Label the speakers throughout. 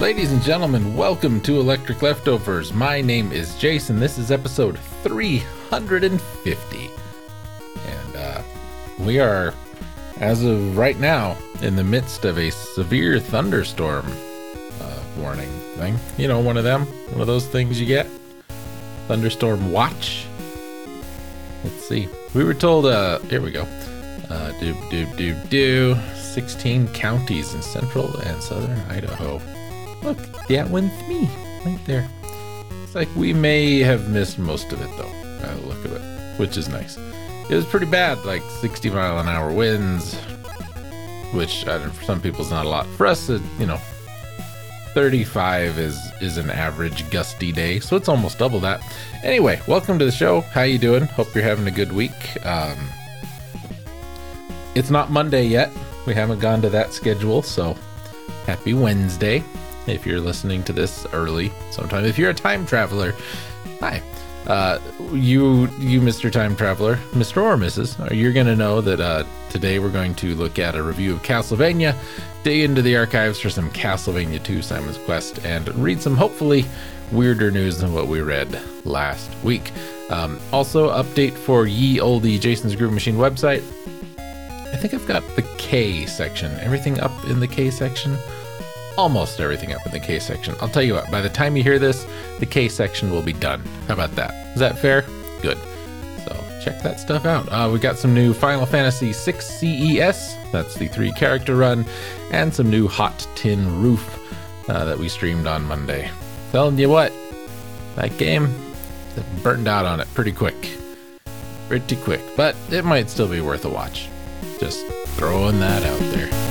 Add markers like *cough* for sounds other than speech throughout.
Speaker 1: Ladies and gentlemen, welcome to Electric Leftovers. My name is Jason. This is episode 350. And uh, we are, as of right now, in the midst of a severe thunderstorm thing. You know, one of them, one of those things you get. Thunderstorm watch. Let's see. We were told, uh, here we go. Uh, do, do, do, do. 16 counties in central and southern Idaho. Look, that one's me, right there. It's like we may have missed most of it though, by the look of it, which is nice. It was pretty bad, like 60 mile an hour winds, which I don't, for some people is not a lot. For us, it, you know, 35 is is an average gusty day, so it's almost double that. Anyway, welcome to the show. How you doing? Hope you're having a good week. Um, it's not Monday yet. We haven't gone to that schedule, so happy Wednesday if you're listening to this early sometime. If you're a time traveler, hi. Uh, you, you, Mr. Time Traveler, Mr. or Mrs., you're to know that uh, today we're going to look at a review of Castlevania, dig into the archives for some Castlevania 2 Simon's Quest, and read some hopefully weirder news than what we read last week. Um, also, update for ye oldie Jason's Groove Machine website. I think I've got the K section. Everything up in the K section almost everything up in the K section. I'll tell you what, by the time you hear this, the K section will be done. How about that? Is that fair? Good. Check that stuff out. Uh, we got some new Final Fantasy VI CES, that's the three character run, and some new Hot Tin Roof uh, that we streamed on Monday. Telling you what, that game burned out on it pretty quick. Pretty quick, but it might still be worth a watch. Just throwing that out there.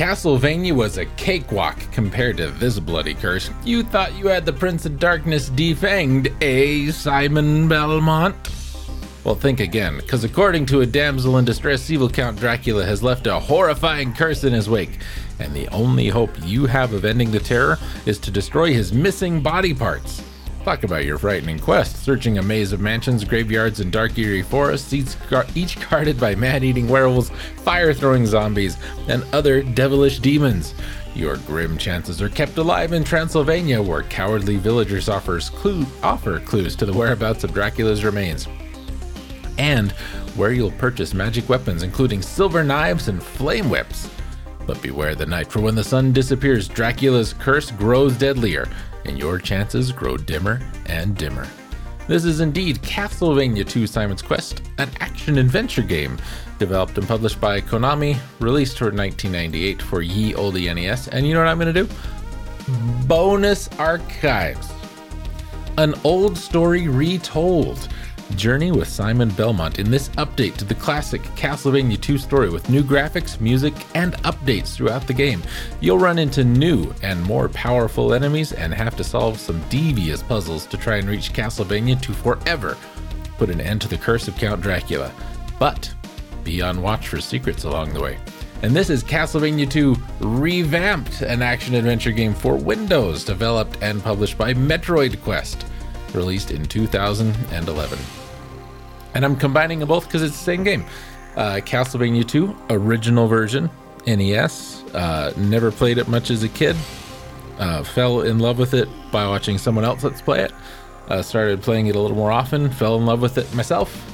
Speaker 1: Castlevania was a cakewalk compared to this bloody curse. You thought you had the Prince of Darkness defanged, eh, Simon Belmont? Well, think again, because according to a damsel in distress, evil Count Dracula has left a horrifying curse in his wake, and the only hope you have of ending the terror is to destroy his missing body parts. Talk about your frightening quest, searching a maze of mansions, graveyards, and dark eerie forests, each, each guarded by man-eating werewolves, fire-throwing zombies, and other devilish demons. Your grim chances are kept alive in Transylvania, where cowardly villagers offers clue, offer clues to the whereabouts of Dracula's remains. And where you'll purchase magic weapons, including silver knives and flame whips. But beware the night, for when the sun disappears, Dracula's curse grows deadlier, and your chances grow dimmer and dimmer. This is indeed Castlevania 2 Simon's Quest, an action adventure game developed and published by Konami, released for 1998 for ye olde NES. And you know what I'm going to do? Bonus archives. An old story retold Journey with Simon Belmont in this update to the classic Castlevania 2 story with new graphics, music, and updates throughout the game. You'll run into new and more powerful enemies and have to solve some devious puzzles to try and reach Castlevania to forever put an end to the curse of Count Dracula. But be on watch for secrets along the way. And this is Castlevania 2 Revamped, an action adventure game for Windows, developed and published by Metroid Quest, released in 2011 and I'm combining them both because it's the same game. Uh, Castlevania 2 original version NES. Uh, never played it much as a kid. Uh, fell in love with it by watching someone else let's play it. Uh, started playing it a little more often. Fell in love with it myself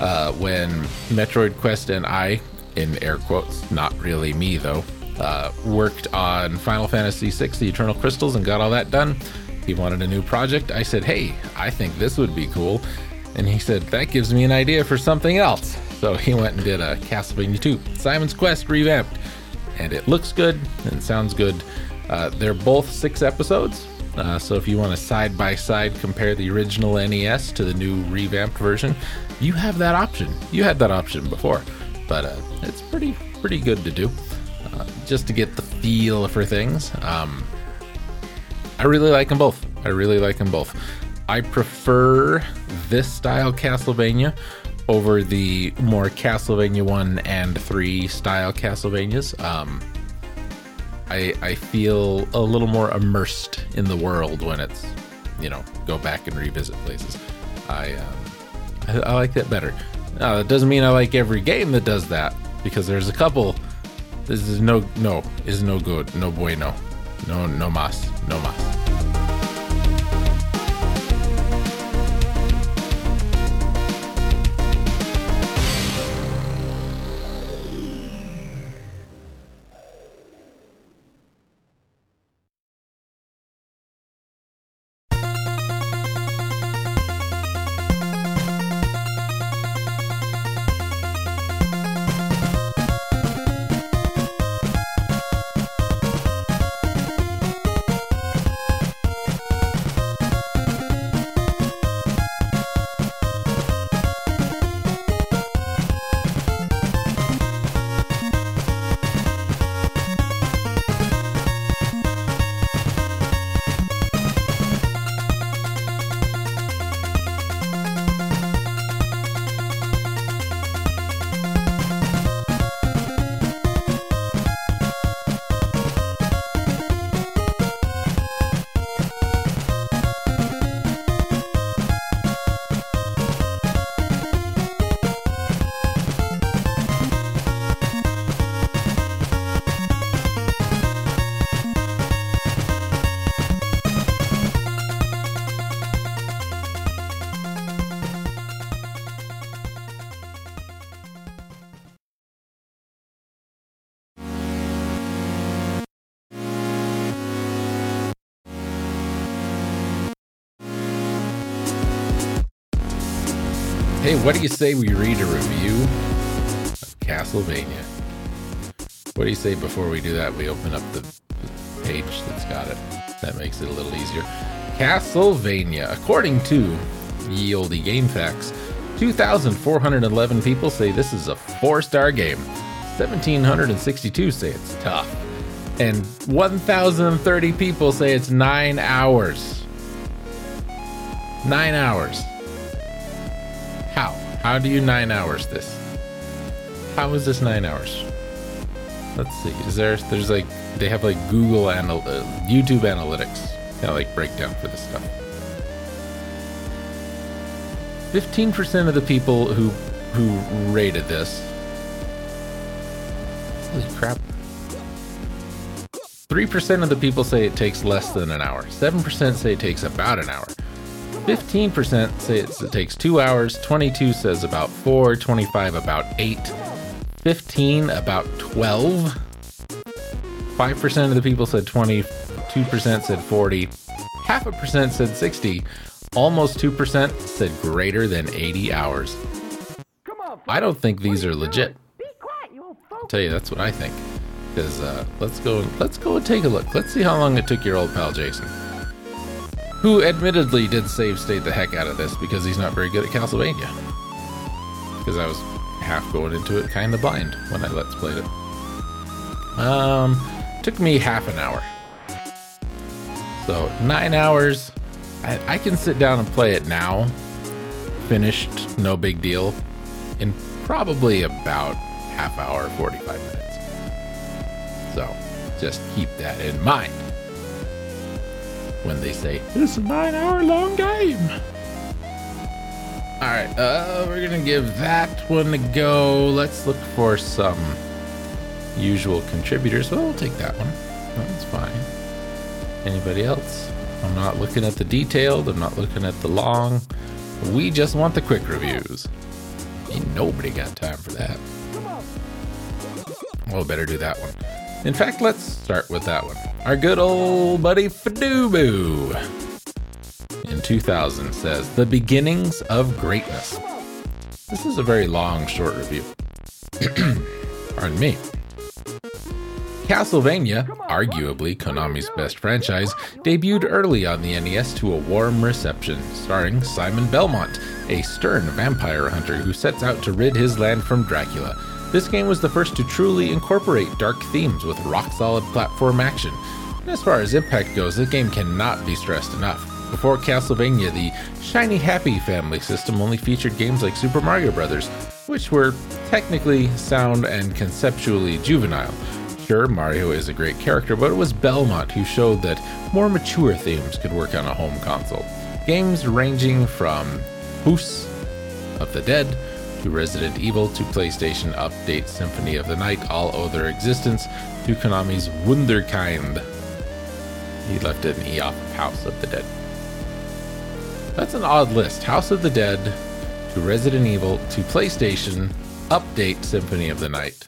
Speaker 1: uh, when Metroid Quest and I, in air quotes, not really me though, uh, worked on Final Fantasy VI: The Eternal Crystals and got all that done. He wanted a new project. I said, "Hey, I think this would be cool," and he said, "That gives me an idea for something else." So he went and did a Castlevania 2 Simon's Quest revamped, and it looks good and sounds good. Uh, they're both six episodes, uh, so if you want to side by side compare the original NES to the new revamped version, you have that option. You had that option before, but uh, it's pretty pretty good to do, uh, just to get the feel for things. Um, I really like them both. I really like them both. I prefer this style Castlevania over the more Castlevania 1 and 3 style Castlevanias. Um, I, I feel a little more immersed in the world when it's, you know, go back and revisit places. I, um, I, I, like that better. Now, that doesn't mean I like every game that does that, because there's a couple. This is no, no, is no good. No bueno. No, no mas. No mas. Hey, what do you say we read a review of Castlevania? What do you say before we do that? We open up the page that's got it. That makes it a little easier. Castlevania. According to Ye Olde Game Facts, 2,411 people say this is a four star game. 1,762 say it's tough. And 1,030 people say it's nine hours. Nine hours. How? Do you nine hours this? How is this nine hours? Let's see. Is there? There's like they have like Google anal, uh, YouTube analytics, kind of like breakdown for this stuff. Fifteen percent of the people who who rated this. Holy crap. 3% of the people say it takes less than an hour. 7% say it takes about an hour. 15% say it takes two hours, 22 says about four, 25 about eight, 15 about 12, 5% of the people said 20, 2% said 40, half a percent said 60, almost 2% said greater than 80 hours. I don't think these are legit. I'll tell you, that's what I think. Because uh, let's go, let's go and take a look. Let's see how long it took your old pal Jason who admittedly did save state the heck out of this because he's not very good at Castlevania. Because I was half going into it kind of blind when I let's played it. Um, took me half an hour. So nine hours. I, I can sit down and play it now, finished, no big deal, in probably about half hour, 45 minutes. So just keep that in mind when they say it's a nine hour long game. All right, uh, we're gonna give that one a go. Let's look for some usual contributors. Well, we'll take that one. That's fine. Anybody else? I'm not looking at the detailed, I'm not looking at the long. We just want the quick reviews. Ain't nobody got time for that. Well, better do that one. In fact, let's start with that one. Our good old buddy Fadubu in 2000 says, The Beginnings of Greatness. This is a very long, short review. *clears throat* Pardon me. Castlevania, arguably Konami's best franchise, debuted early on the NES to a warm reception, starring Simon Belmont, a stern vampire hunter who sets out to rid his land from Dracula. This game was the first to truly incorporate dark themes with rock solid platform action. And as far as impact goes, the game cannot be stressed enough. Before Castlevania, the Shiny Happy family system only featured games like Super Mario Bros., which were technically sound and conceptually juvenile. Sure, Mario is a great character, but it was Belmont who showed that more mature themes could work on a home console. Games ranging from House of the Dead to Resident Evil to PlayStation Update Symphony of the Night all owe their existence to Konami's Wunderkind. He left an E off of House of the Dead. That's an odd list. House of the Dead to Resident Evil to PlayStation Update Symphony of the Night.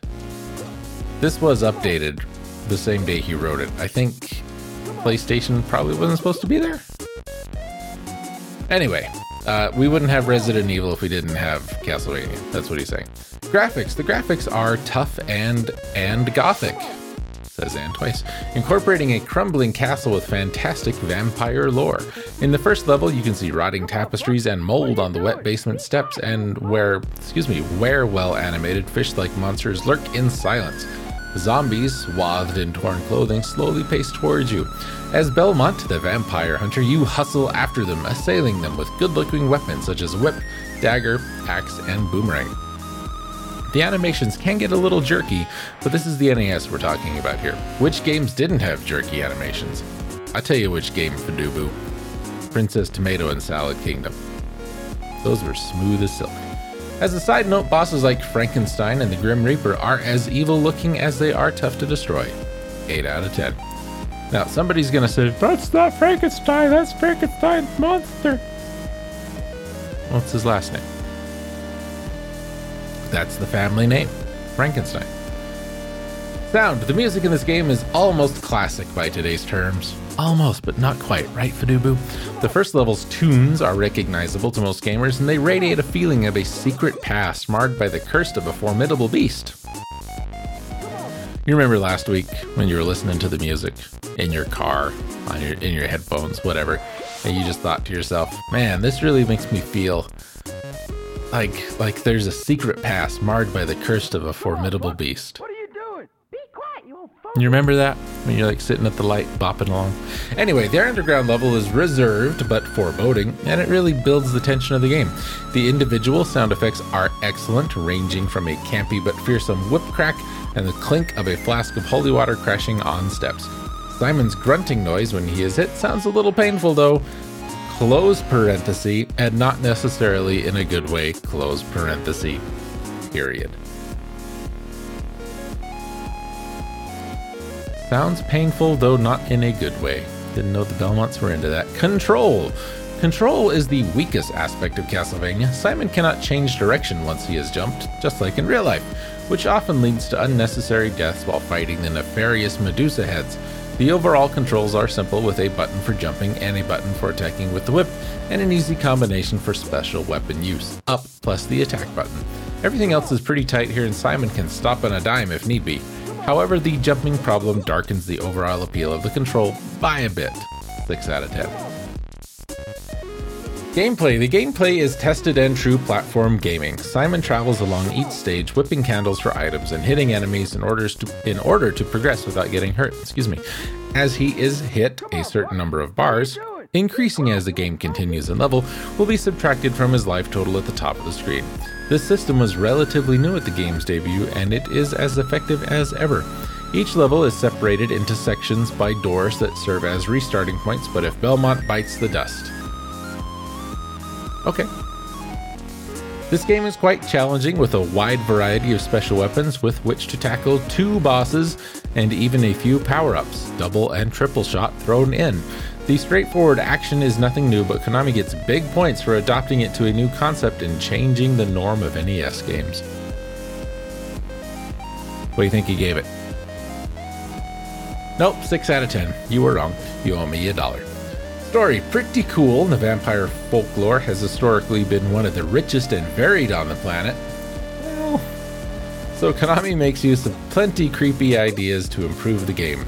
Speaker 1: This was updated the same day he wrote it. I think PlayStation probably wasn't supposed to be there. Anyway, uh, we wouldn't have Resident Evil if we didn't have Castlevania. That's what he's saying. Graphics. The graphics are tough and and gothic, says Anne twice, incorporating a crumbling castle with fantastic vampire lore. In the first level, you can see rotting tapestries and mold on the wet basement steps, and where, excuse me, where well animated fish-like monsters lurk in silence. Zombies, swathed in torn clothing, slowly pace towards you. As Belmont, the vampire hunter, you hustle after them, assailing them with good looking weapons such as whip, dagger, axe, and boomerang. The animations can get a little jerky, but this is the NES we're talking about here. Which games didn't have jerky animations? I'll tell you which game, Fadubu. Princess Tomato and Salad Kingdom. Those were smooth as silk. As a side note, bosses like Frankenstein and the Grim Reaper are as evil looking as they are tough to destroy. 8 out of 10. Now, somebody's gonna say, That's not Frankenstein, that's Frankenstein's monster. What's his last name? That's the family name Frankenstein. Sound. The music in this game is almost classic by today's terms. Almost, but not quite, right, Fadubu? The first level's tunes are recognizable to most gamers, and they radiate a feeling of a secret past marred by the curse of a formidable beast. You remember last week when you were listening to the music in your car, on your in your headphones, whatever, and you just thought to yourself, "Man, this really makes me feel like like there's a secret past marred by the curse of a formidable beast." You remember that? When you're like sitting at the light, bopping along. Anyway, their underground level is reserved but foreboding, and it really builds the tension of the game. The individual sound effects are excellent, ranging from a campy but fearsome whip crack and the clink of a flask of holy water crashing on steps. Simon's grunting noise when he is hit sounds a little painful though. Close parenthesis, and not necessarily in a good way, close parenthesis. Period. Sounds painful, though not in a good way. Didn't know the Belmonts were into that. Control! Control is the weakest aspect of Castlevania. Simon cannot change direction once he has jumped, just like in real life, which often leads to unnecessary deaths while fighting the nefarious Medusa heads. The overall controls are simple with a button for jumping and a button for attacking with the whip, and an easy combination for special weapon use, up plus the attack button. Everything else is pretty tight here, and Simon can stop on a dime if need be. However, the jumping problem darkens the overall appeal of the control by a bit. 6 out of 10. Gameplay. The gameplay is tested and true platform gaming. Simon travels along each stage, whipping candles for items and hitting enemies in order to in order to progress without getting hurt. Excuse me. As he is hit a certain number of bars, increasing as the game continues in level, will be subtracted from his life total at the top of the screen. This system was relatively new at the game's debut, and it is as effective as ever. Each level is separated into sections by doors that serve as restarting points, but if Belmont bites the dust. Okay. This game is quite challenging with a wide variety of special weapons with which to tackle two bosses and even a few power ups, double and triple shot thrown in. The straightforward action is nothing new, but Konami gets big points for adopting it to a new concept and changing the norm of NES games. What do you think he gave it? Nope, 6 out of 10. You were wrong. You owe me a dollar. Story pretty cool. The vampire folklore has historically been one of the richest and varied on the planet. Well, so Konami makes use of plenty creepy ideas to improve the game.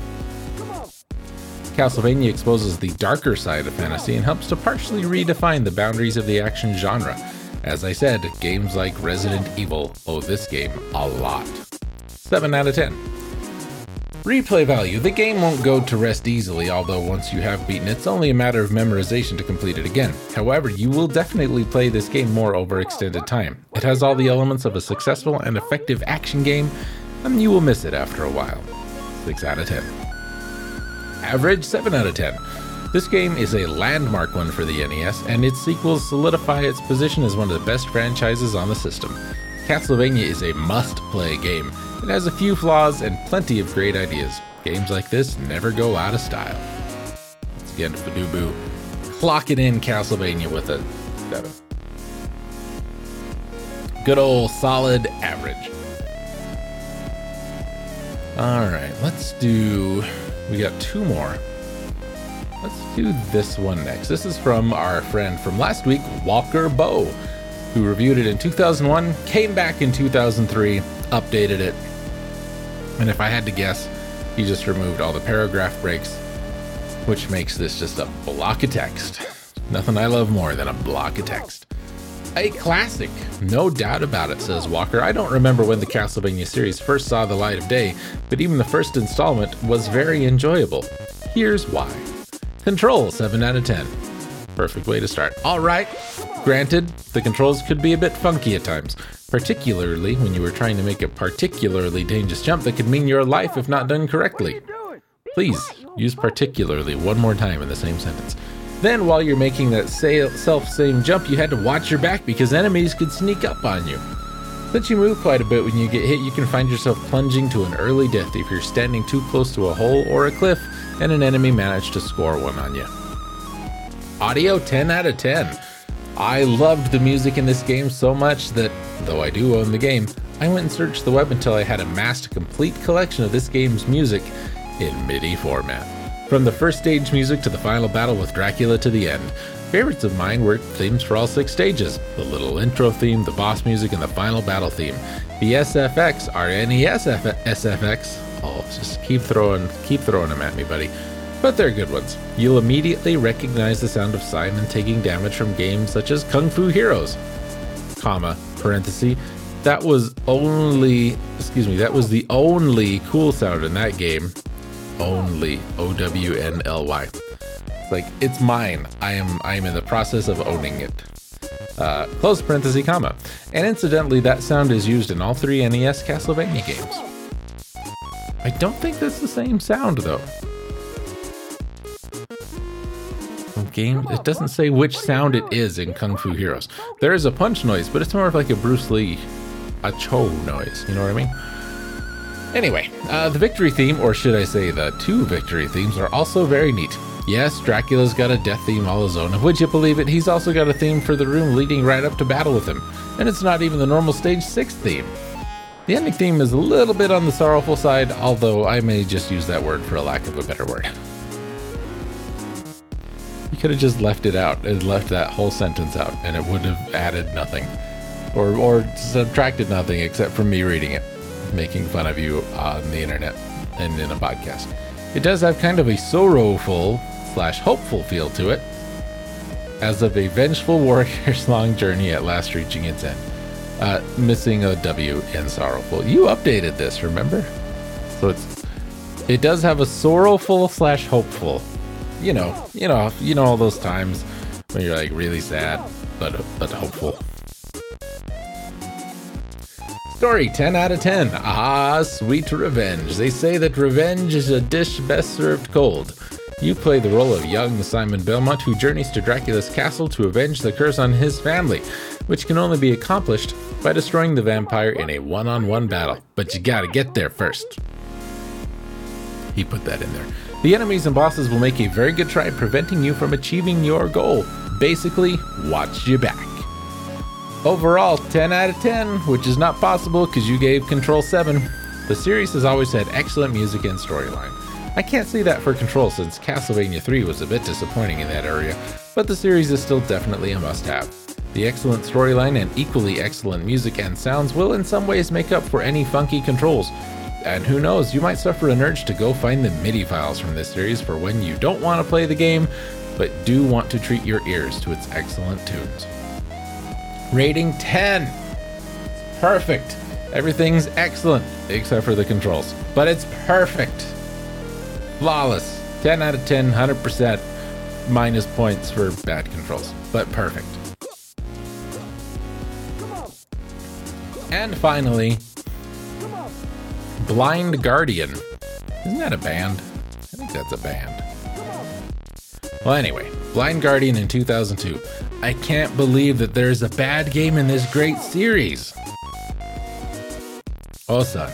Speaker 1: Castlevania exposes the darker side of fantasy and helps to partially redefine the boundaries of the action genre. As I said, games like Resident Evil owe this game a lot. 7 out of 10. Replay value. The game won't go to rest easily, although once you have beaten it, it's only a matter of memorization to complete it again. However, you will definitely play this game more over extended time. It has all the elements of a successful and effective action game, and you will miss it after a while. 6 out of 10. Average 7 out of 10. This game is a landmark one for the NES, and its sequels solidify its position as one of the best franchises on the system. Castlevania is a must play game. It has a few flaws and plenty of great ideas. Games like this never go out of style. Once again, Fadubu, clock it in Castlevania with a 7. Good old solid average. Alright, let's do. We got two more. Let's do this one next. This is from our friend from last week, Walker Bow who reviewed it in 2001, came back in 2003, updated it, and if I had to guess, he just removed all the paragraph breaks, which makes this just a block of text. Nothing I love more than a block of text. A classic, no doubt about it, says Walker. I don't remember when the Castlevania series first saw the light of day, but even the first installment was very enjoyable. Here's why. Control, 7 out of 10. Perfect way to start. All right, Granted, the controls could be a bit funky at times, particularly when you were trying to make a particularly dangerous jump that could mean your life if not done correctly. Please use particularly one more time in the same sentence. Then, while you're making that self same jump, you had to watch your back because enemies could sneak up on you. Since you move quite a bit when you get hit, you can find yourself plunging to an early death if you're standing too close to a hole or a cliff and an enemy managed to score one on you. Audio 10 out of 10. I loved the music in this game so much that, though I do own the game, I went and searched the web until I had amassed a complete collection of this game's music in MIDI format. From the first stage music to the final battle with Dracula to the end. Favorites of mine were themes for all six stages the little intro theme, the boss music, and the final battle theme. The SFX are NES SFX. Oh, just keep throwing, keep throwing them at me, buddy but they're good ones. You'll immediately recognize the sound of Simon taking damage from games such as Kung Fu Heroes, comma, parenthesis, that was only, excuse me, that was the only cool sound in that game. Only, O-W-N-L-Y. It's like, it's mine. I am, I am in the process of owning it. Uh, close parenthesis, comma. And incidentally, that sound is used in all three NES Castlevania games. I don't think that's the same sound though. game. It doesn't say which sound it is in Kung Fu Heroes. There is a punch noise, but it's more of like a Bruce Lee, a cho noise. You know what I mean? Anyway, uh, the victory theme, or should I say the two victory themes, are also very neat. Yes, Dracula's got a death theme all his own, and would you believe it, he's also got a theme for the room leading right up to battle with him. And it's not even the normal stage 6 theme. The ending theme is a little bit on the sorrowful side, although I may just use that word for a lack of a better word. You could have just left it out and left that whole sentence out, and it would have added nothing, or or subtracted nothing except for me reading it, making fun of you on the internet and in a podcast. It does have kind of a sorrowful slash hopeful feel to it, as of a vengeful warrior's *laughs* long journey at last reaching its end. Uh, missing a W in sorrowful. You updated this, remember? So it's it does have a sorrowful slash hopeful you know, you know, you know all those times when you're like really sad but but hopeful. Story 10 out of 10. Ah, sweet revenge. They say that revenge is a dish best served cold. You play the role of young Simon Belmont, who journeys to Dracula's castle to avenge the curse on his family. which can only be accomplished by destroying the vampire in a one on one battle. But you gotta get there first. He put that in there. The enemies and bosses will make a very good try preventing you from achieving your goal. Basically, watch your back. Overall, 10 out of 10, which is not possible because you gave Control 7. The series has always had excellent music and storyline. I can't say that for Control since Castlevania 3 was a bit disappointing in that area, but the series is still definitely a must have. The excellent storyline and equally excellent music and sounds will in some ways make up for any funky controls. And who knows, you might suffer an urge to go find the MIDI files from this series for when you don't want to play the game, but do want to treat your ears to its excellent tunes. Rating 10. It's perfect. Everything's excellent except for the controls, but it's perfect. Flawless. 10 out of 10, 100% minus points for bad controls, but perfect. And finally, Blind Guardian. Isn't that a band? I think that's a band. Well, anyway, Blind Guardian in 2002. I can't believe that there's a bad game in this great series. Oh, son.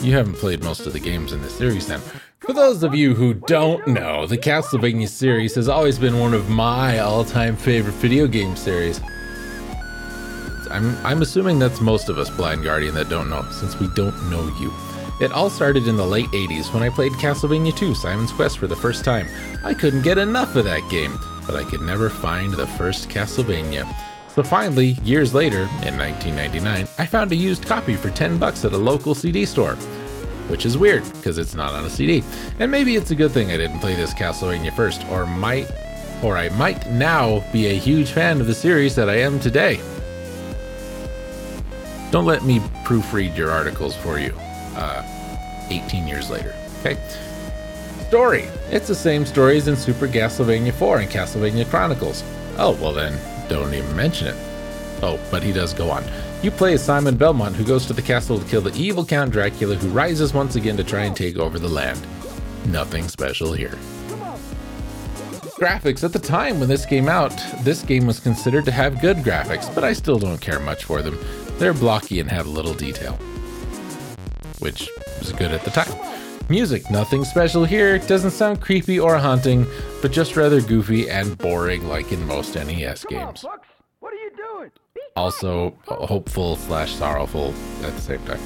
Speaker 1: You haven't played most of the games in this series then. For those of you who don't know, the Castlevania series has always been one of my all time favorite video game series. I'm, I'm assuming that's most of us Blind Guardian that don't know, since we don't know you. It all started in the late 80s when I played Castlevania 2 Simon's Quest for the first time. I couldn't get enough of that game, but I could never find the first Castlevania. So finally, years later, in 1999, I found a used copy for 10 bucks at a local CD store. Which is weird, because it's not on a CD. And maybe it's a good thing I didn't play this Castlevania first, or might or I might now be a huge fan of the series that I am today. Don't let me proofread your articles for you uh, 18 years later. Okay? Story. It's the same story as in Super Castlevania 4 and Castlevania Chronicles. Oh, well then, don't even mention it. Oh, but he does go on. You play as Simon Belmont, who goes to the castle to kill the evil Count Dracula, who rises once again to try and take over the land. Nothing special here. Graphics. At the time when this came out, this game was considered to have good graphics, but I still don't care much for them. They're blocky and have little detail, which was good at the time. Music, nothing special here. Doesn't sound creepy or haunting, but just rather goofy and boring, like in most NES games. What are you doing? Also, hopeful slash sorrowful at the same time.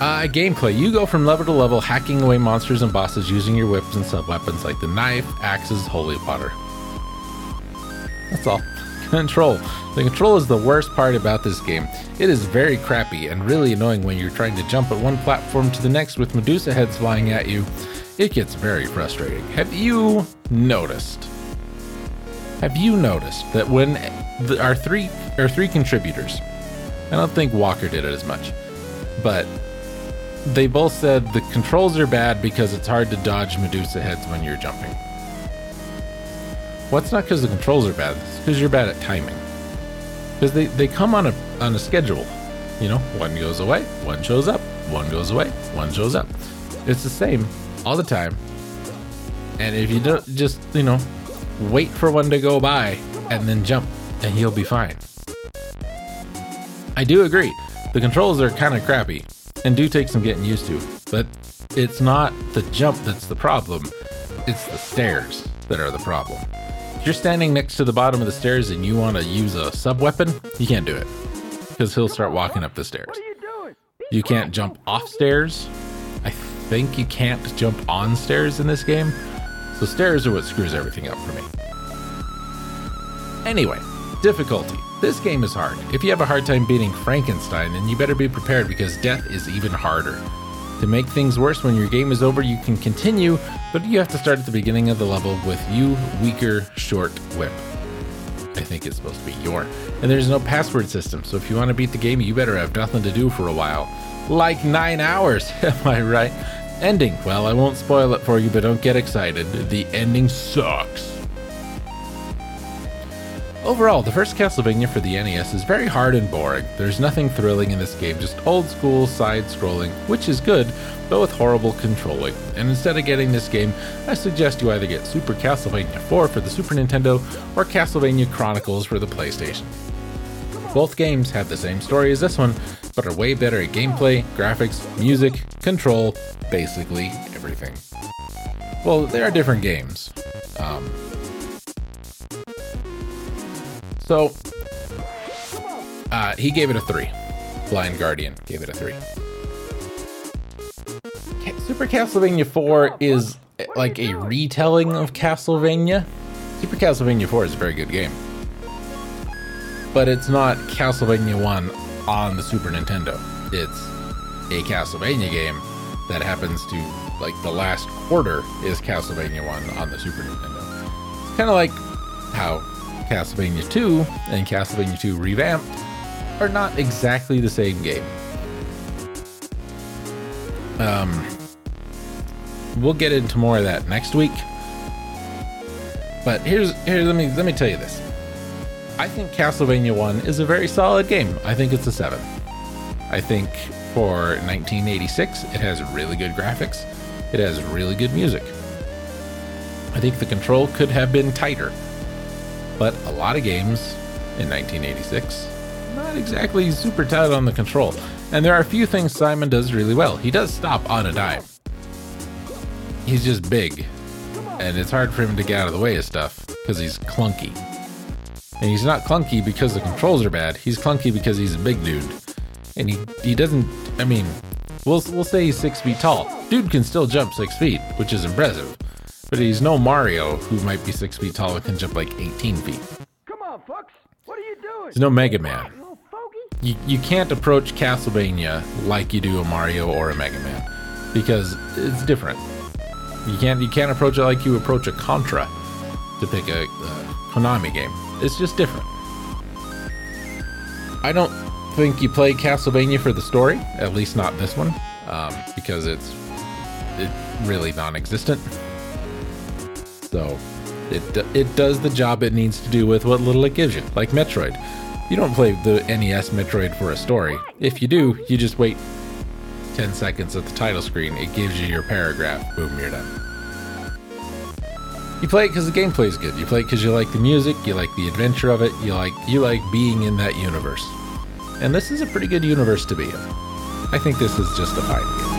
Speaker 1: Uh, gameplay. You go from level to level, hacking away monsters and bosses using your whips and sub weapons like the knife, axes, holy water. That's all. *laughs* Control. The control is the worst part about this game. It is very crappy and really annoying when you're trying to jump at one platform to the next with Medusa heads flying at you. It gets very frustrating. Have you noticed? Have you noticed that when the, our three our three contributors, I don't think Walker did it as much, but they both said the controls are bad because it's hard to dodge Medusa heads when you're jumping. Well, it's not because the controls are bad. It's because you're bad at timing. Because they, they come on a on a schedule. You know, one goes away, one shows up, one goes away, one shows up. It's the same all the time. And if you don't just, you know, wait for one to go by and then jump, and you'll be fine. I do agree. The controls are kind of crappy and do take some getting used to, but it's not the jump that's the problem. It's the stairs that are the problem. If you're standing next to the bottom of the stairs and you want to use a sub weapon, you can't do it because he'll start walking up the stairs. You can't jump off stairs. I think you can't jump on stairs in this game. So stairs are what screws everything up for me. Anyway, difficulty. This game is hard. If you have a hard time beating Frankenstein, then you better be prepared because death is even harder. To make things worse, when your game is over, you can continue, but you have to start at the beginning of the level with you weaker short whip. I think it's supposed to be your. And there's no password system, so if you want to beat the game, you better have nothing to do for a while. Like nine hours, *laughs* am I right? Ending. Well, I won't spoil it for you, but don't get excited. The ending sucks. Overall, the first Castlevania for the NES is very hard and boring. There's nothing thrilling in this game, just old school side scrolling, which is good, but with horrible controlling. And instead of getting this game, I suggest you either get Super Castlevania 4 for the Super Nintendo or Castlevania Chronicles for the PlayStation. Both games have the same story as this one, but are way better at gameplay, graphics, music, control, basically everything. Well, they are different games. Um, so, uh, he gave it a three. Blind Guardian gave it a three. Super Castlevania 4 is like a retelling of Castlevania. Super Castlevania 4 is a very good game. But it's not Castlevania 1 on the Super Nintendo. It's a Castlevania game that happens to, like, the last quarter is Castlevania 1 on the Super Nintendo. It's kind of like how Castlevania 2 and Castlevania 2 Revamped are not exactly the same game. Um, we'll get into more of that next week. But here's here let me let me tell you this. I think Castlevania 1 is a very solid game. I think it's a 7. I think for 1986 it has really good graphics. It has really good music. I think the control could have been tighter. But a lot of games in 1986 not exactly super tight on the control. And there are a few things Simon does really well. He does stop on a dime. He's just big. And it's hard for him to get out of the way of stuff because he's clunky. And he's not clunky because the controls are bad. He's clunky because he's a big dude. And he, he doesn't, I mean, we'll, we'll say he's six feet tall. Dude can still jump six feet, which is impressive. But he's no Mario, who might be six feet tall and can jump like 18 feet.
Speaker 2: Come on, Fox. What are you doing?
Speaker 1: He's no Mega Man. You, you can't approach Castlevania like you do a Mario or a Mega Man because it's different. You can't you can't approach it like you approach a Contra to pick a, a Konami game. It's just different. I don't think you play Castlevania for the story, at least not this one, um, because it's it really non-existent. So it it does the job it needs to do with what little it gives you, like Metroid. You don't play the NES Metroid for a story. If you do, you just wait 10 seconds at the title screen. It gives you your paragraph. Boom, you're done. You play it because the gameplay is good. You play it because you like the music, you like the adventure of it, you like you like being in that universe. And this is a pretty good universe to be in. I think this is just a fine game.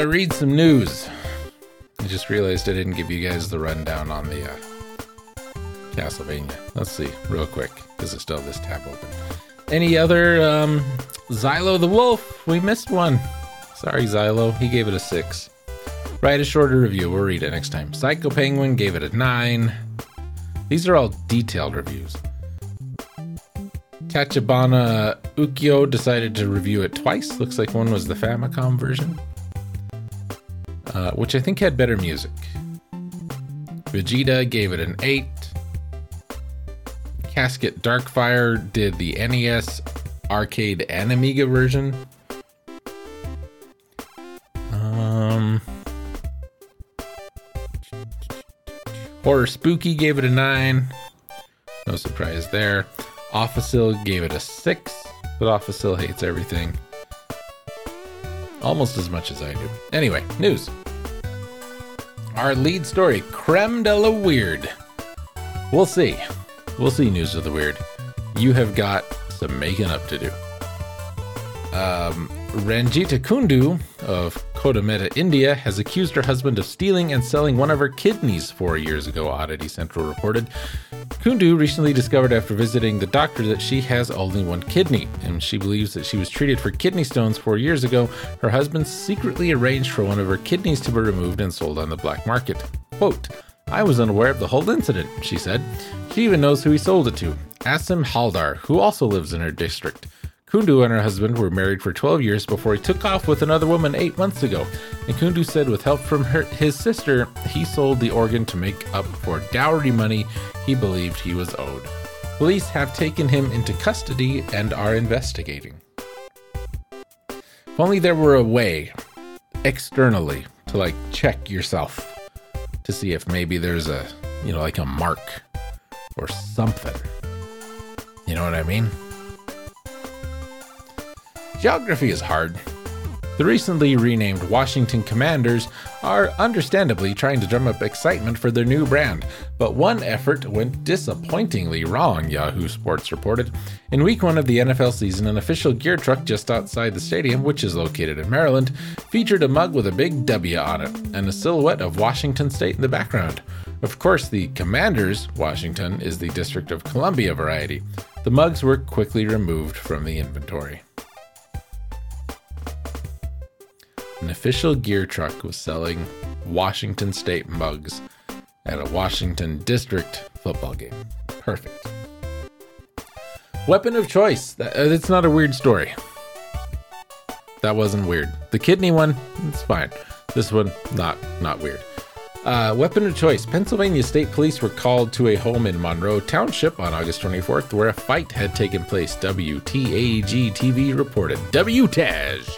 Speaker 1: Uh, read some news. I just realized I didn't give you guys the rundown on the uh, Castlevania. Let's see, real quick, because I still have this tab open. Any other um, Xylo the Wolf? We missed one. Sorry, Xylo. He gave it a six. Write a shorter review. We'll read it next time. Psycho Penguin gave it a nine. These are all detailed reviews. Tachibana Ukyo decided to review it twice. Looks like one was the Famicom version, uh, which I think had better music. Vegeta gave it an 8. Casket Darkfire did the NES arcade and Amiga version. Um, Horror Spooky gave it a 9. No surprise there. Officil gave it a 6, but Officil hates everything. Almost as much as I do. Anyway, news. Our lead story, Creme de la Weird. We'll see. We'll see, News of the Weird. You have got some making up to do. Um, Ranjita Kundu of Kodameta, India, has accused her husband of stealing and selling one of her kidneys four years ago, Oddity Central reported. Kundu recently discovered after visiting the doctor that she has only one kidney, and she believes that she was treated for kidney stones four years ago. Her husband secretly arranged for one of her kidneys to be removed and sold on the black market. Quote, I was unaware of the whole incident, she said. She even knows who he sold it to Asim Haldar, who also lives in her district. Kundu and her husband were married for 12 years before he took off with another woman eight months ago. And Kundu said, with help from her, his sister, he sold the organ to make up for dowry money he believed he was owed. Police have taken him into custody and are investigating. If only there were a way externally to like check yourself to see if maybe there's a, you know, like a mark or something. You know what I mean? Geography is hard. The recently renamed Washington Commanders are understandably trying to drum up excitement for their new brand, but one effort went disappointingly wrong, Yahoo Sports reported. In week one of the NFL season, an official gear truck just outside the stadium, which is located in Maryland, featured a mug with a big W on it and a silhouette of Washington State in the background. Of course, the Commanders, Washington, is the District of Columbia variety. The mugs were quickly removed from the inventory. An official gear truck was selling Washington State mugs at a Washington District football game. Perfect. Weapon of choice. Uh, that's not a weird story. That wasn't weird. The kidney one, it's fine. This one, not not weird. Uh, weapon of choice. Pennsylvania State Police were called to a home in Monroe Township on August 24th where a fight had taken place. WTAG TV reported. WTAG.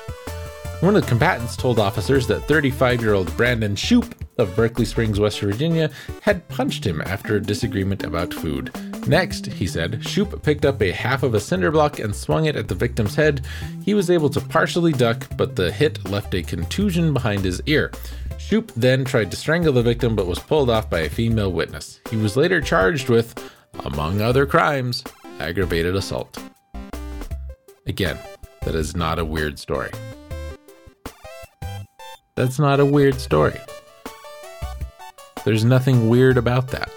Speaker 1: One of the combatants told officers that 35 year old Brandon Shoop of Berkeley Springs, West Virginia, had punched him after a disagreement about food. Next, he said, Shoop picked up a half of a cinder block and swung it at the victim's head. He was able to partially duck, but the hit left a contusion behind his ear. Shoop then tried to strangle the victim but was pulled off by a female witness. He was later charged with, among other crimes, aggravated assault. Again, that is not a weird story. That's not a weird story. There's nothing weird about that.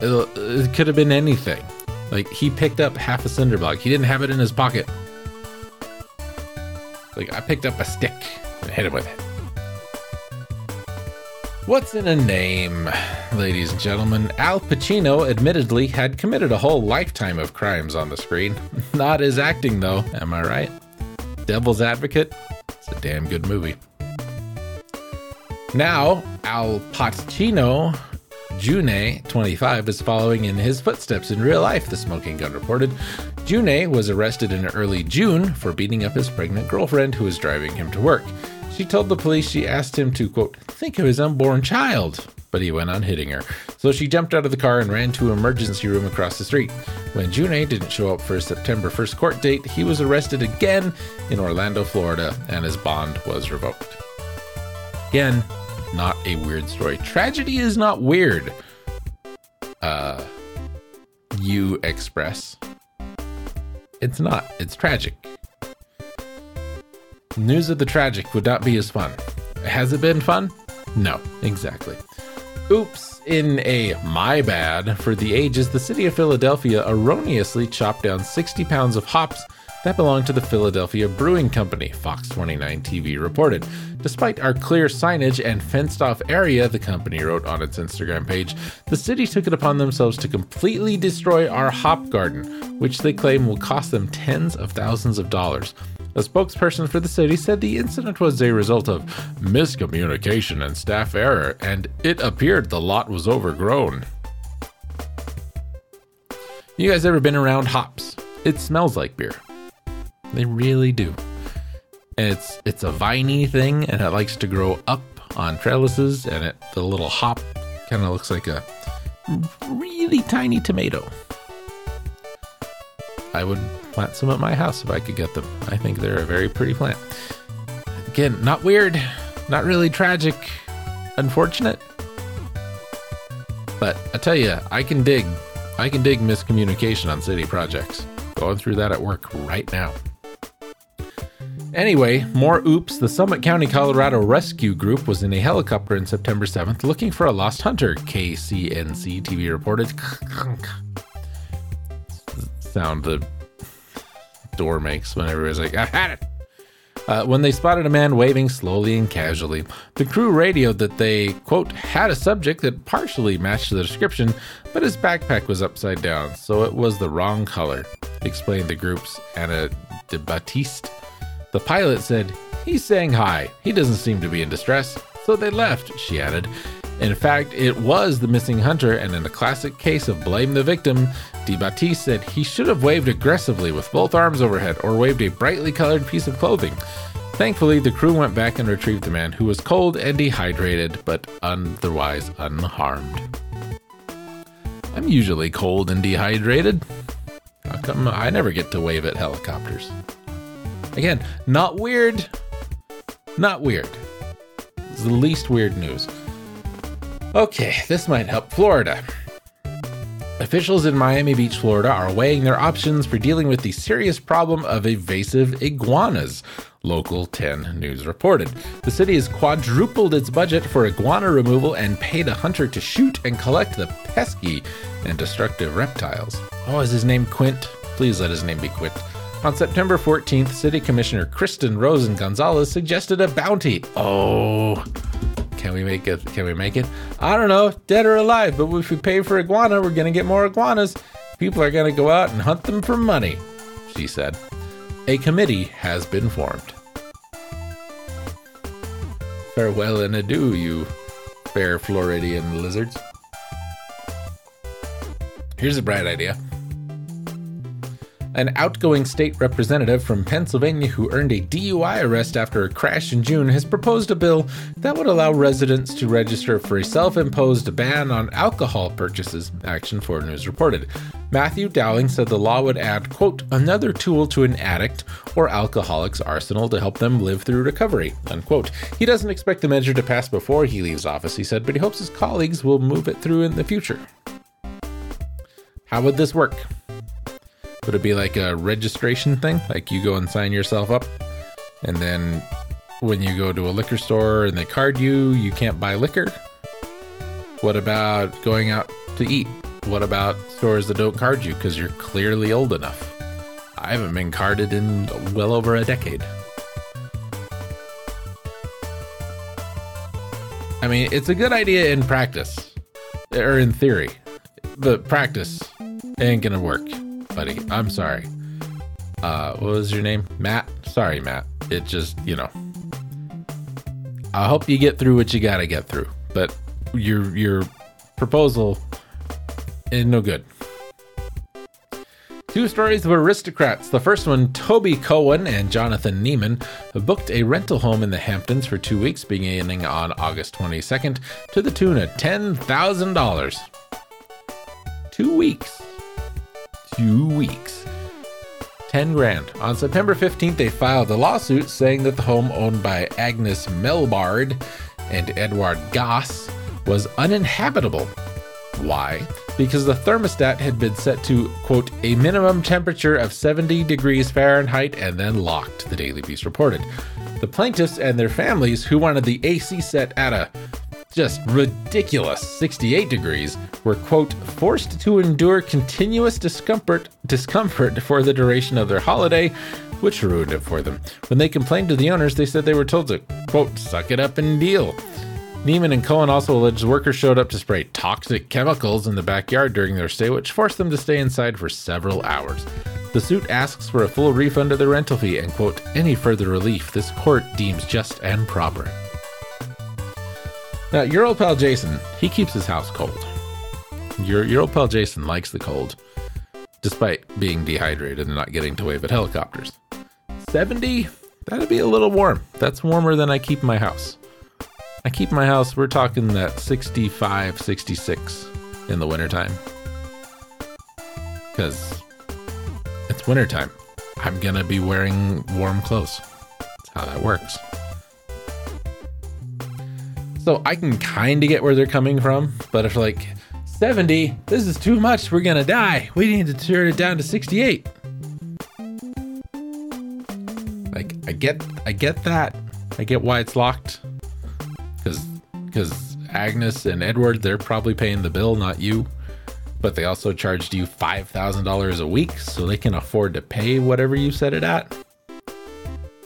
Speaker 1: It, could have been anything. Like, he picked up half a cinder block. He didn't have it in his pocket. Like, I picked up a stick and hit him with it. What's in a name, ladies and gentlemen? Al Pacino admittedly had committed a whole lifetime of crimes on the screen. *laughs* Not his acting, though, am I right? Devil's Advocate? Damn good movie. Now, Al Pacino June, 25, is following in his footsteps in real life, the smoking gun reported. June was arrested in early June for beating up his pregnant girlfriend who was driving him to work. She told the police she asked him to, quote, think of his unborn child, but he went on hitting her. So she jumped out of the car and ran to an emergency room across the street. When June didn't show up for his September 1st court date, he was arrested again in Orlando, Florida, and his bond was revoked. Again, not a weird story. Tragedy is not weird. Uh, you express. It's not. It's tragic. News of the tragic would not be as fun. Has it been fun? No, exactly. Oops, in a my bad for the ages, the city of Philadelphia erroneously chopped down 60 pounds of hops that belonged to the Philadelphia Brewing Company, Fox 29 TV reported. Despite our clear signage and fenced off area, the company wrote on its Instagram page, the city took it upon themselves to completely destroy our hop garden, which they claim will cost them tens of thousands of dollars. A spokesperson for the city said the incident was a result of miscommunication and staff error, and it appeared the lot was overgrown. You guys ever been around hops? It smells like beer. They really do. It's it's a viney thing, and it likes to grow up on trellises, and it the little hop kind of looks like a really tiny tomato. I would plant some at my house if I could get them. I think they're a very pretty plant. Again, not weird, not really tragic, unfortunate. But I tell you, I can dig, I can dig miscommunication on city projects. Going through that at work right now. Anyway, more oops. The Summit County, Colorado Rescue Group was in a helicopter in September 7th looking for a lost hunter, KCNC TV reported. *laughs* Sound the door makes when everybody's like, I've had it. Uh, when they spotted a man waving slowly and casually, the crew radioed that they, quote, had a subject that partially matched the description, but his backpack was upside down, so it was the wrong color, explained the group's Anna DeBattiste. The pilot said, He's saying hi. He doesn't seem to be in distress. So they left, she added. In fact, it was the missing hunter, and in a classic case of blame the victim, DeBattiste said he should have waved aggressively with both arms overhead or waved a brightly colored piece of clothing. Thankfully, the crew went back and retrieved the man, who was cold and dehydrated, but otherwise unharmed. I'm usually cold and dehydrated. How come I never get to wave at helicopters? Again, not weird. Not weird. It's the least weird news. Okay, this might help Florida. Officials in Miami Beach, Florida are weighing their options for dealing with the serious problem of evasive iguanas, Local 10 News reported. The city has quadrupled its budget for iguana removal and paid a hunter to shoot and collect the pesky and destructive reptiles. Oh, is his name Quint? Please let his name be Quint. On September 14th, City Commissioner Kristen Rosen Gonzalez suggested a bounty. Oh, can we make it? Can we make it? I don't know, dead or alive. But if we pay for iguana, we're gonna get more iguanas. People are gonna go out and hunt them for money. She said. A committee has been formed. Farewell and adieu, you fair Floridian lizards. Here's a bright idea. An outgoing state representative from Pennsylvania who earned a DUI arrest after a crash in June has proposed a bill that would allow residents to register for a self imposed ban on alcohol purchases, Action 4 News reported. Matthew Dowling said the law would add, quote, another tool to an addict or alcoholic's arsenal to help them live through recovery, unquote. He doesn't expect the measure to pass before he leaves office, he said, but he hopes his colleagues will move it through in the future. How would this work? Would it be like a registration thing? Like you go and sign yourself up, and then when you go to a liquor store and they card you, you can't buy liquor? What about going out to eat? What about stores that don't card you because you're clearly old enough? I haven't been carded in well over a decade. I mean, it's a good idea in practice, or in theory, but practice ain't gonna work buddy. I'm sorry. Uh, what was your name? Matt? Sorry, Matt. It just, you know. I hope you get through what you gotta get through. But your your proposal is no good. Two stories of aristocrats. The first one, Toby Cohen and Jonathan Neiman, booked a rental home in the Hamptons for two weeks beginning on August 22nd to the tune of $10,000. Two weeks few weeks. 10 grand. On September 15th, they filed a lawsuit saying that the home owned by Agnes Melbard and Edward Goss was uninhabitable. Why? Because the thermostat had been set to, quote, a minimum temperature of 70 degrees Fahrenheit and then locked, the Daily Beast reported. The plaintiffs and their families, who wanted the AC set at a just ridiculous 68 degrees, were quote forced to endure continuous discomfort discomfort for the duration of their holiday, which ruined it for them. When they complained to the owners, they said they were told to quote suck it up and deal. Neiman and Cohen also alleged workers showed up to spray toxic chemicals in the backyard during their stay, which forced them to stay inside for several hours. The The suit asks for a full refund of the rental fee and, quote, any further relief this court deems just and proper. Now, your old pal Jason, he keeps his house cold. Your, your old pal Jason likes the cold, despite being dehydrated and not getting to wave at helicopters. 70? That'd be a little warm. That's warmer than I keep my house. I keep my house, we're talking that 65, 66 in the wintertime. Because it's wintertime. I'm gonna be wearing warm clothes. That's how that works. So I can kind of get where they're coming from, but if like 70, this is too much, we're gonna die. We need to turn it down to 68. Like I get I get that. I get why it's locked. Cuz cuz Agnes and Edward, they're probably paying the bill, not you. But they also charged you $5,000 a week, so they can afford to pay whatever you set it at.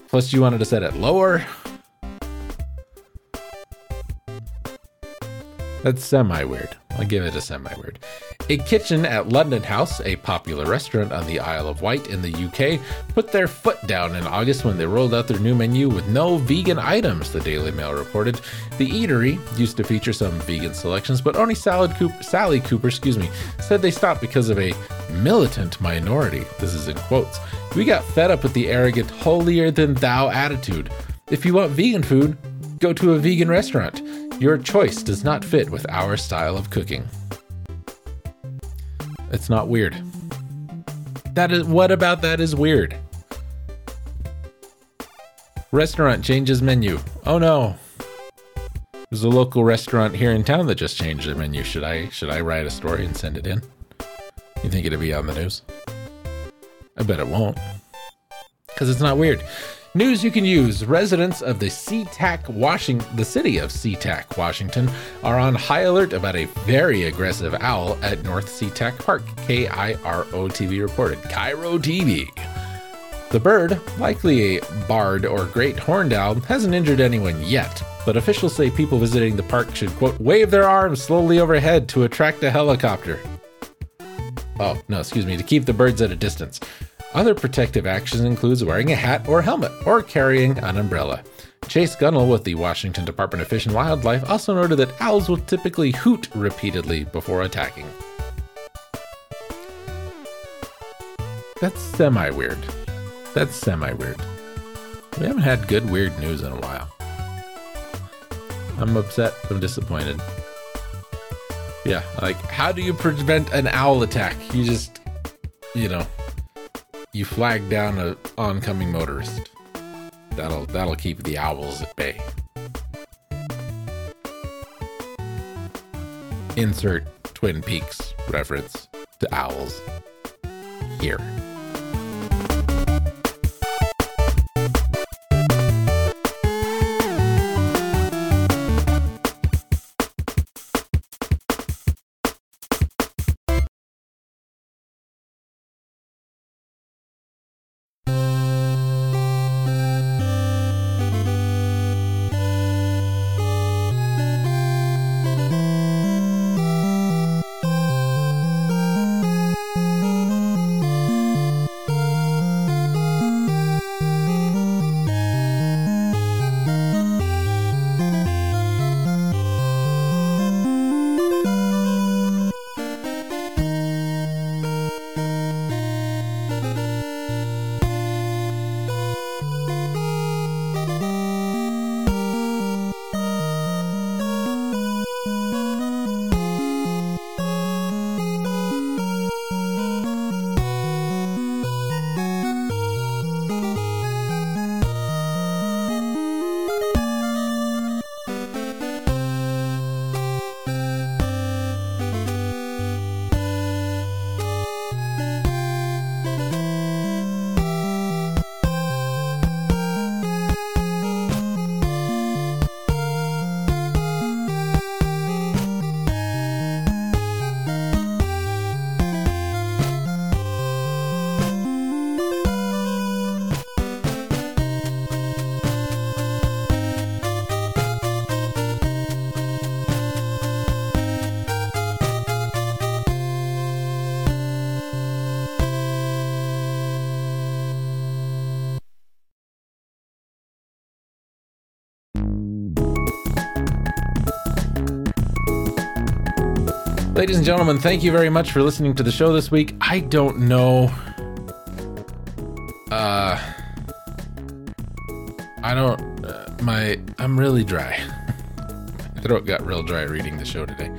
Speaker 1: Plus, you wanted to set it lower. That's semi weird. I'll give it a semi weird. A kitchen at London House, a popular restaurant on the Isle of Wight in the UK, put their foot down in August when they rolled out their new menu with no vegan items, the Daily Mail reported. The eatery used to feature some vegan selections, but only Coop- Sally Cooper, excuse me, said they stopped because of a militant minority. This is in quotes. We got fed up with the arrogant, holier than thou attitude. If you want vegan food, go to a vegan restaurant. Your choice does not fit with our style of cooking. It's not weird. That is what about that is weird? Restaurant changes menu. Oh no. There's a local restaurant here in town that just changed their menu. Should I should I write a story and send it in? You think it'd be on the news? I bet it won't. Cuz it's not weird. News you can use. Residents of the SeaTac Washington, the city of SeaTac, Washington, are on high alert about a very aggressive owl at North SeaTac Park. KIRO TV reported. Cairo TV. The bird, likely a barred or great horned owl, hasn't injured anyone yet, but officials say people visiting the park should, quote, wave their arms slowly overhead to attract a helicopter. Oh, no, excuse me, to keep the birds at a distance. Other protective actions includes wearing a hat or helmet or carrying an umbrella. Chase Gunnell with the Washington Department of Fish and Wildlife also noted that owls will typically hoot repeatedly before attacking. That's semi weird. That's semi weird. We haven't had good weird news in a while. I'm upset. I'm disappointed. Yeah, like, how do you prevent an owl attack? You just, you know, you flag down an oncoming motorist. That'll that'll keep the owls at bay. Insert Twin Peaks reference to owls here. Ladies and gentlemen, thank you very much for listening to the show this week. I don't know. Uh, I don't. Uh, my I'm really dry. *laughs* my throat got real dry reading the show today.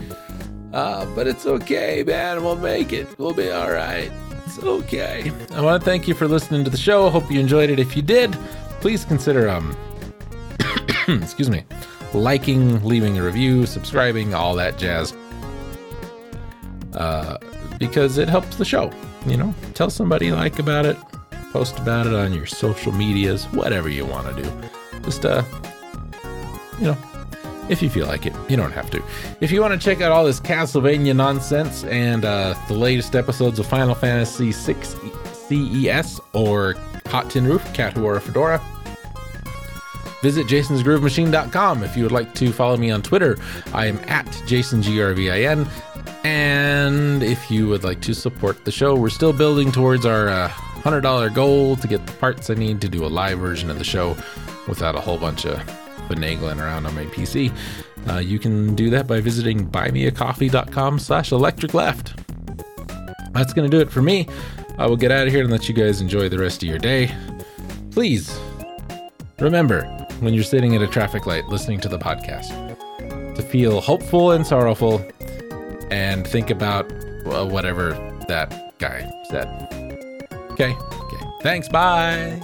Speaker 1: Uh, but it's okay, man. We'll make it. We'll be all right. It's okay. I want to thank you for listening to the show. Hope you enjoyed it. If you did, please consider um, *coughs* excuse me, liking, leaving a review, subscribing, all that jazz. Uh, because it helps the show. You know, tell somebody you like about it, post about it on your social medias, whatever you want to do. Just uh, you know, if you feel like it. You don't have to. If you want to check out all this Castlevania nonsense and uh, the latest episodes of Final Fantasy VI CES or Hot Tin Roof, Cat Who Wore a Fedora, visit jasonsgroovemachine.com. If you would like to follow me on Twitter, I am at jasongrvin. And if you would like to support the show, we're still building towards our uh, $100 goal to get the parts I need to do a live version of the show without a whole bunch of finagling around on my PC. Uh, you can do that by visiting buymeacoffee.com slash electric left. That's going to do it for me. I will get out of here and let you guys enjoy the rest of your day. Please remember when you're sitting at a traffic light listening to the podcast to feel hopeful and sorrowful and think about whatever that guy said. Okay. Okay. Thanks. Bye.